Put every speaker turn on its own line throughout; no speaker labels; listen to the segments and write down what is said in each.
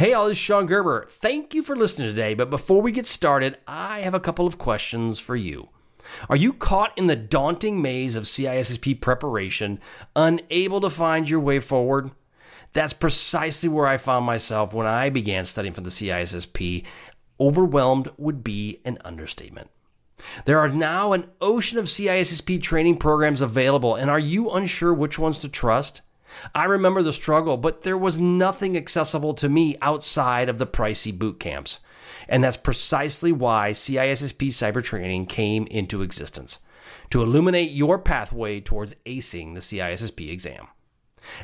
Hey, all, this is Shon Gerber. Thank you for listening today. But before we get started, I have a couple of questions for you. Are you caught in the daunting maze of CISSP preparation, unable to find your way forward? That's precisely where I found myself when I began studying for the CISSP. Overwhelmed would be an understatement. There are now an ocean of CISSP training programs available, and are you unsure which ones to trust? I remember the struggle, but there was nothing accessible to me outside of the pricey boot camps. And that's precisely why CISSP cyber training came into existence to illuminate your pathway towards acing the CISSP exam.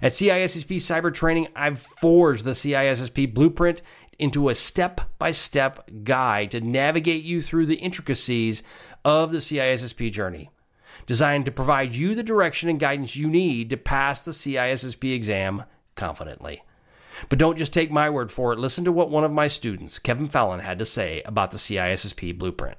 At CISSP Cyber Training, I've forged the CISSP blueprint into a step by step guide to navigate you through the intricacies of the CISSP journey, designed to provide you the direction and guidance you need to pass the CISSP exam confidently. But don't just take my word for it. Listen to what one of my students, Kevin Fallon, had to say about the CISSP blueprint.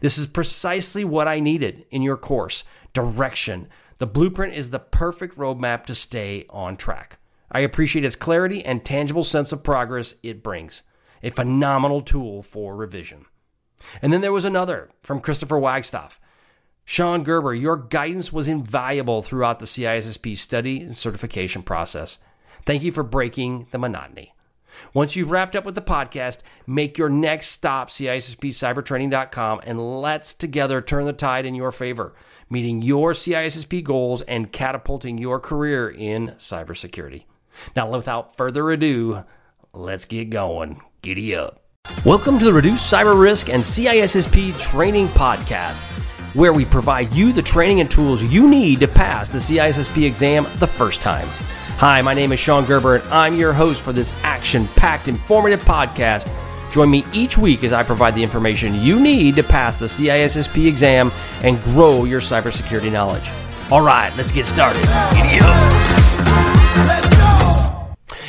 This is precisely what I needed in your course direction. The blueprint is the perfect roadmap to stay on track. I appreciate its clarity and tangible sense of progress it brings. A phenomenal tool for revision. And then there was another from Christopher Wagstaff. Shon Gerber, your guidance was invaluable throughout the CISSP study and certification process. Thank you for breaking the monotony. Once you've wrapped up with the podcast, make your next stop CISSPcybertraining.com and let's together turn the tide in your favor, meeting your CISSP goals and catapulting your career in cybersecurity. Now, without further ado, let's get going. Giddy up. Welcome to the Reduce Cyber Risk and CISSP Training Podcast, where we provide you the training and tools you need to pass the CISSP exam the first time. Hi, my name is Shon Gerber, and I'm your host for this action packed, informative podcast. Join me each week as I provide the information you need to pass the CISSP exam and grow your cybersecurity knowledge. All right, let's get started.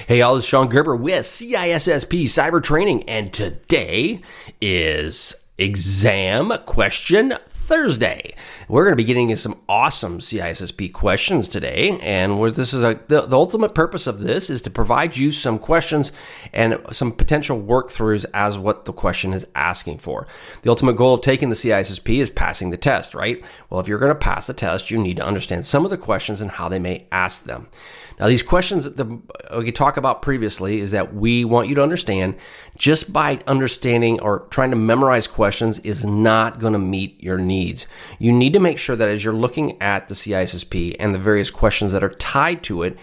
Hey, all, this is Shon Gerber with CISSP Cyber Training, and today is exam question Thursday. We're going to be getting into some awesome CISSP questions today, and where this is a the, the, ultimate purpose of this is to provide you some questions and some potential work throughs as what the question is asking for. The ultimate goal of taking the CISSP is passing the test, right? Well, if you're going to pass the test, you need to understand some of the questions and how they may ask them. Now, these questions that the, uh, we talked about previously is that we want you to understand just by understanding or trying to memorize questions is not going to meet your needs. You need to make sure that as you're looking at the CISSP and the various questions that are tied to it,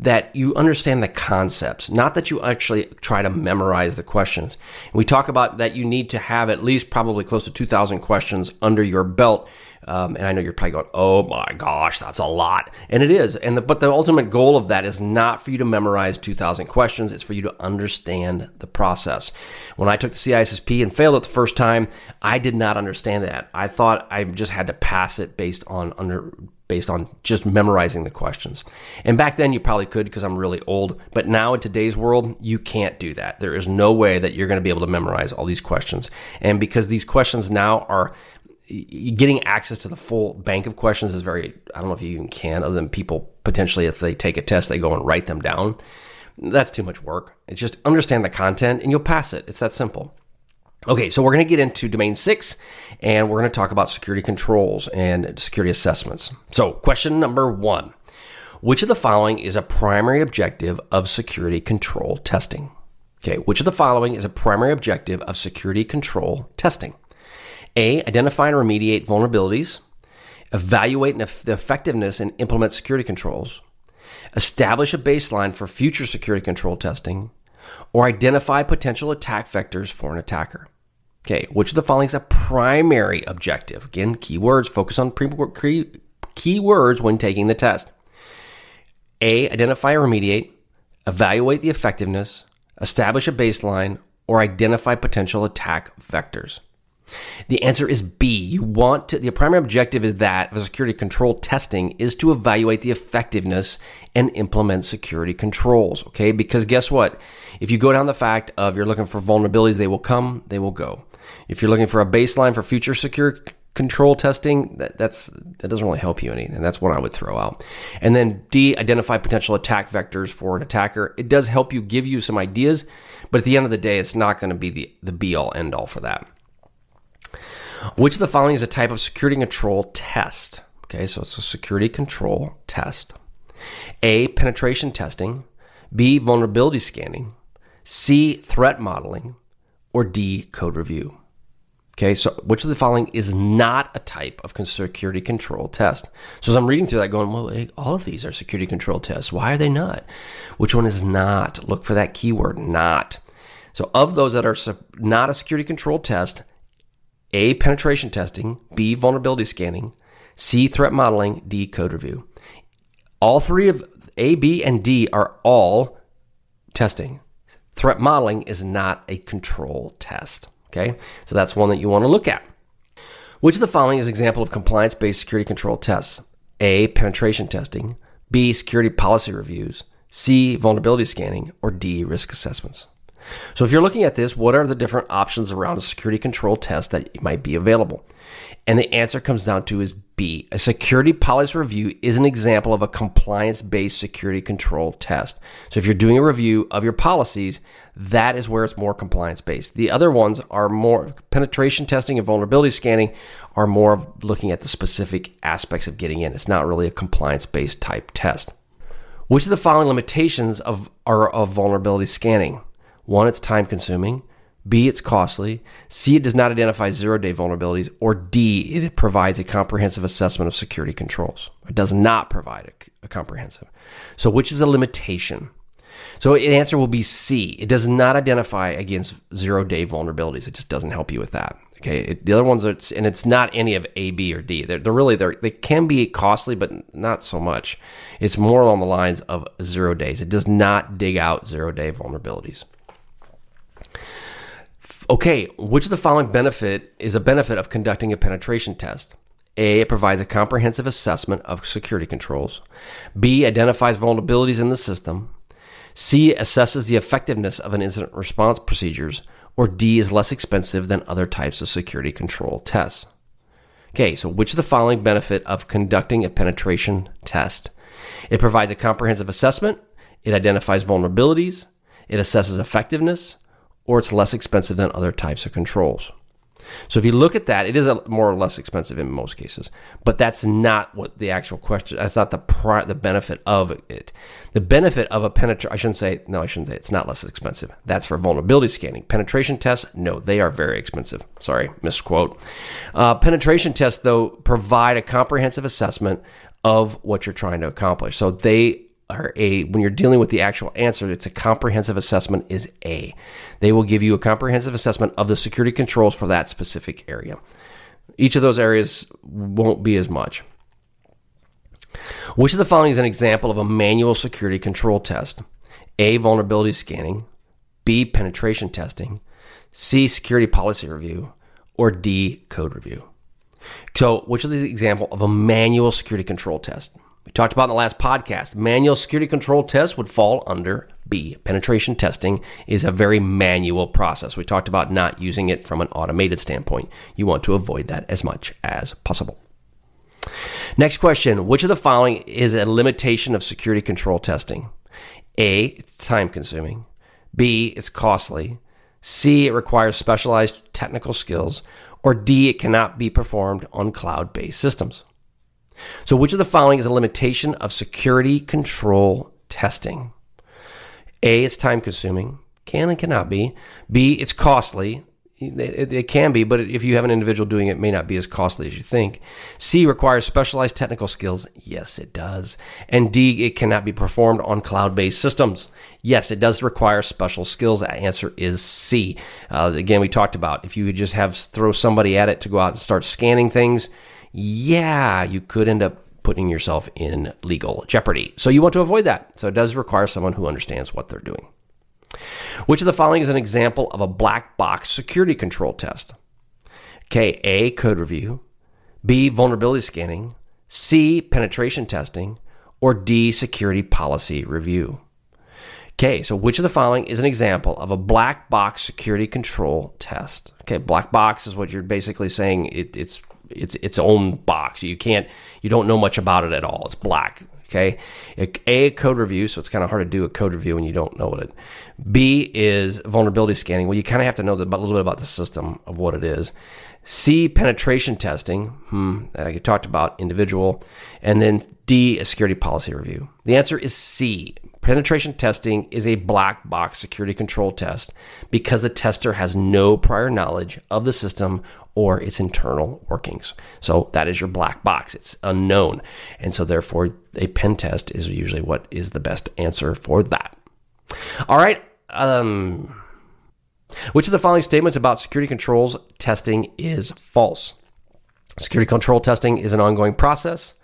that you understand the concepts, not that you actually try to memorize the questions. We talk about that you need to have at least probably close to 2,000 questions under your belt um, and I know you're probably going, "Oh my gosh, that's a lot," and it is. And the, but the ultimate goal of that is not for you to memorize 2,000 questions; it's for you to understand the process. When I took the CISSP and failed it the first time, I did not understand that. I thought I just had to pass it based on under based on just memorizing the questions. And back then you probably could because I'm really old, but now in today's world, you can't do that. There is no way that you're going to be able to memorize all these questions. And because these questions now are getting access to the full bank of questions is very i don't know if you even can other than people potentially if they take a test they go and write them down. That's too much work. It's just understand the content and you'll pass it. It's that simple. Okay so we're going to get into domain six and we're going to talk about security controls and security assessments. So question number one. Which of the following is a primary objective of security control testing? Okay which of the following is a primary objective of security control testing a. Identify and remediate vulnerabilities. Evaluate the effectiveness and implement security controls. Establish a baseline for future security control testing. Or identify potential attack vectors for an attacker. Okay, which of the following is a primary objective? Again, keywords, focus on keywords when taking the test. A. Identify or remediate. Evaluate the effectiveness. Establish a baseline. Or identify potential attack vectors. The answer is B. You want to, the primary objective is that of security control testing is to evaluate the effectiveness and implement security controls. Okay. Because guess what? If you go down the fact of you're looking for vulnerabilities, they will come, they will go. If you're looking for a baseline for future secure control testing, that, that's that doesn't really help you any, and that's what I would throw out. And then D, identify potential attack vectors for an attacker. It does help you give you some ideas, but at the end of the day, it's not going to be the, the be all end all for that. Which of the following is a type of security control test? Okay, so it's a security control test. A, penetration testing. B, vulnerability scanning. C, threat modeling. Or D, code review. Okay, so which of the following is not a type of security control test? So as I'm reading through that, going, well, all of these are security control tests. Why are they not? Which one is not? Look for that keyword, not. So of those that are not a security control test, A, penetration testing, B, vulnerability scanning, C, threat modeling, D, code review. All three of A, B, and D are all testing. Threat modeling is not a control test. Okay, so that's one that you want to look at. Which of the following is an example of compliance based security control tests? A. Penetration testing. B. Security policy reviews. C. Vulnerability scanning. Or D. Risk assessments. So if you're looking at this, what are the different options around a security control test that might be available? And the answer comes down to is B. A security policy review is an example of a compliance based security control test. So if you're doing a review of your policies, that is where it's more compliance based. The other ones are more penetration testing and vulnerability scanning are more looking at the specific aspects of getting in. It's not really a compliance based type test. Which of the following limitations of are of vulnerability scanning? One, it's time consuming. B, it's costly. C, it does not identify zero day vulnerabilities. Or D, it provides a comprehensive assessment of security controls. It does not provide a, a comprehensive. So, which is a limitation? So, the answer will be C. It does not identify against zero day vulnerabilities. It just doesn't help you with that. Okay. It, the other ones, are, and it's not any of A, B, or D. They're, they're really, they're, they can be costly, but not so much. It's more along the lines of zero days. It does not dig out zero day vulnerabilities. Okay, which of the following benefit is a benefit of conducting a penetration test? A, it provides a comprehensive assessment of security controls. B, identifies vulnerabilities in the system. C, assesses the effectiveness of an incident response procedures. Or D, is less expensive than other types of security control tests. Okay, so which of the following benefit of conducting a penetration test? It provides a comprehensive assessment. It identifies vulnerabilities. It assesses effectiveness or it's less expensive than other types of controls. So if you look at that, it is more or less expensive in most cases, but that's not what the actual question. That's not the pri- the benefit of it. The benefit of a penetration. I shouldn't say no. I shouldn't say it's not less expensive. That's for vulnerability scanning. Penetration tests, no, they are very expensive. Sorry, misquote. Uh, penetration tests though provide a comprehensive assessment of what you're trying to accomplish. So they are a when you're dealing with the actual answer it's a comprehensive assessment is a. They will give you a comprehensive assessment of the security controls for that specific area. Each of those areas won't be as much. Which of the following is an example of a manual security control test? A vulnerability scanning b penetration testing c security policy review or d code review? So which is the example of a manual security control test we talked about in the last podcast. Manual security control tests would fall under B. Penetration testing is a very manual process. We talked about not using it from an automated standpoint. You want to avoid that as much as possible. Next question Which of the following is a limitation of security control testing? A. It's time consuming. B. It's costly. C. It requires specialized technical skills. Or D. It cannot be performed on cloud based systems. So, which of the following is a limitation of security control testing? A, it's time consuming, can and cannot be. B, it's costly. It, it, can be, but if you have an individual doing it, it may not be as costly as you think. C requires specialized technical skills. Yes, it does. And D, it cannot be performed on cloud based systems. Yes, it does require special skills. The answer is C. Uh, again, we talked about if you just have throw somebody at it to go out and start scanning things, yeah, you could end up putting yourself in legal jeopardy. So you want to avoid that. So it does require someone who understands what they're doing. Which of the following is an example of a black box security control test? Okay, A, code review, B, vulnerability scanning, C, penetration testing, or D, security policy review. Okay, so which of the following is an example of a black box security control test? Okay, black box is what you're basically saying it, it's its its own box. You can't you don't know much about it at all. It's black. Okay, a code review, so it's kind of hard to do a code review when you don't know what it. B is vulnerability scanning. Well, you kind of have to know a little bit about the system of what it is. C penetration testing. Hmm, I talked about individual, and then D is security policy review. The answer is C. Penetration testing is a black box security control test because the tester has no prior knowledge of the system or its internal workings. So that is your black box. It's unknown. And so therefore a pen test is usually what is the best answer for that. All right. Um, which of the following statements about security controls testing is false? Security control testing is an ongoing process.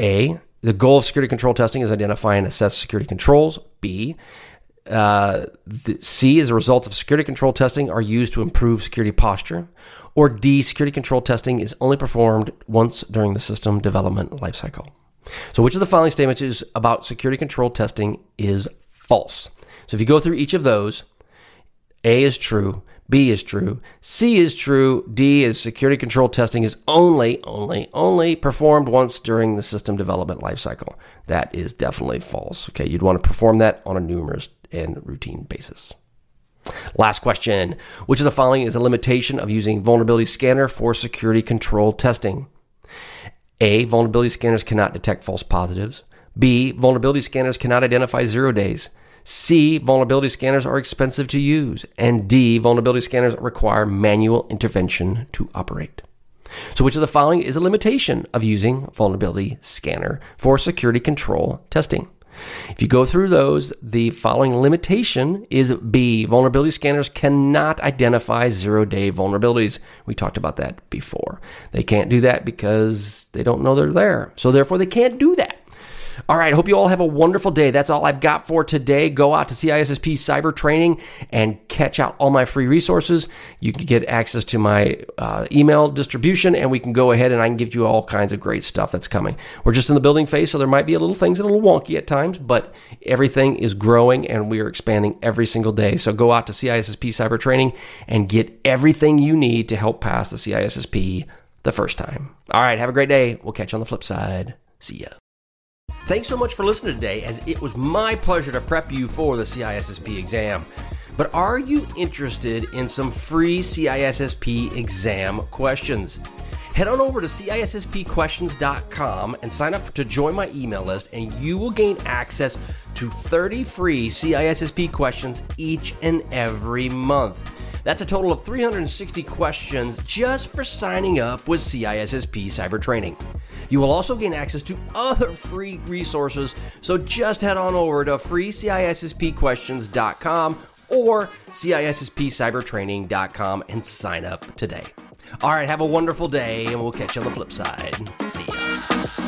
A. The goal of security control testing is identify and assess security controls. B. Uh, C is a result of security control testing are used to improve security posture. Or D, security control testing is only performed once during the system development lifecycle. So, which of the following statements is about security control testing is false? So, if you go through each of those, A is true, B is true. C is true. D is security control testing is only, only, only performed once during the system development lifecycle. That is definitely false. Okay, you'd want to perform that on a numerous and routine basis. Last question Which of the following is a limitation of using vulnerability scanner for security control testing? A. Vulnerability scanners cannot detect false positives. B. Vulnerability scanners cannot identify zero days. C, vulnerability scanners are expensive to use. And D, vulnerability scanners require manual intervention to operate. So, which of the following is a limitation of using vulnerability scanner for security control testing? If you go through those, the following limitation is B. Vulnerability scanners cannot identify zero day vulnerabilities. We talked about that before. They can't do that because they don't know they're there. So, therefore, they can't do that. All right, hope you all have a wonderful day. That's all I've got for today. Go out to CISSP Cyber Training and catch out all my free resources. You can get access to my uh, email distribution, and we can go ahead and I can give you all kinds of great stuff that's coming. We're just in the building phase, so there might be a little things a little wonky at times, but everything is growing and we are expanding every single day. So go out to CISSP Cyber Training and get everything you need to help pass the CISSP the first time. All right, have a great day. We'll catch you on the flip side. See ya. Thanks so much for listening today, as it was my pleasure to prep you for the CISSP exam. But are you interested in some free CISSP exam questions? Head on over to CISSPquestions.com and sign up to join my email list, and you will gain access to 30 free CISSP questions each and every month. That's a total of 360 questions just for signing up with CISSP Cyber Training. You will also gain access to other free resources, so just head on over to freecisspquestions.com or CISSPcybertraining.com and sign up today. All right, have a wonderful day, and we'll catch you on the flip side. See ya.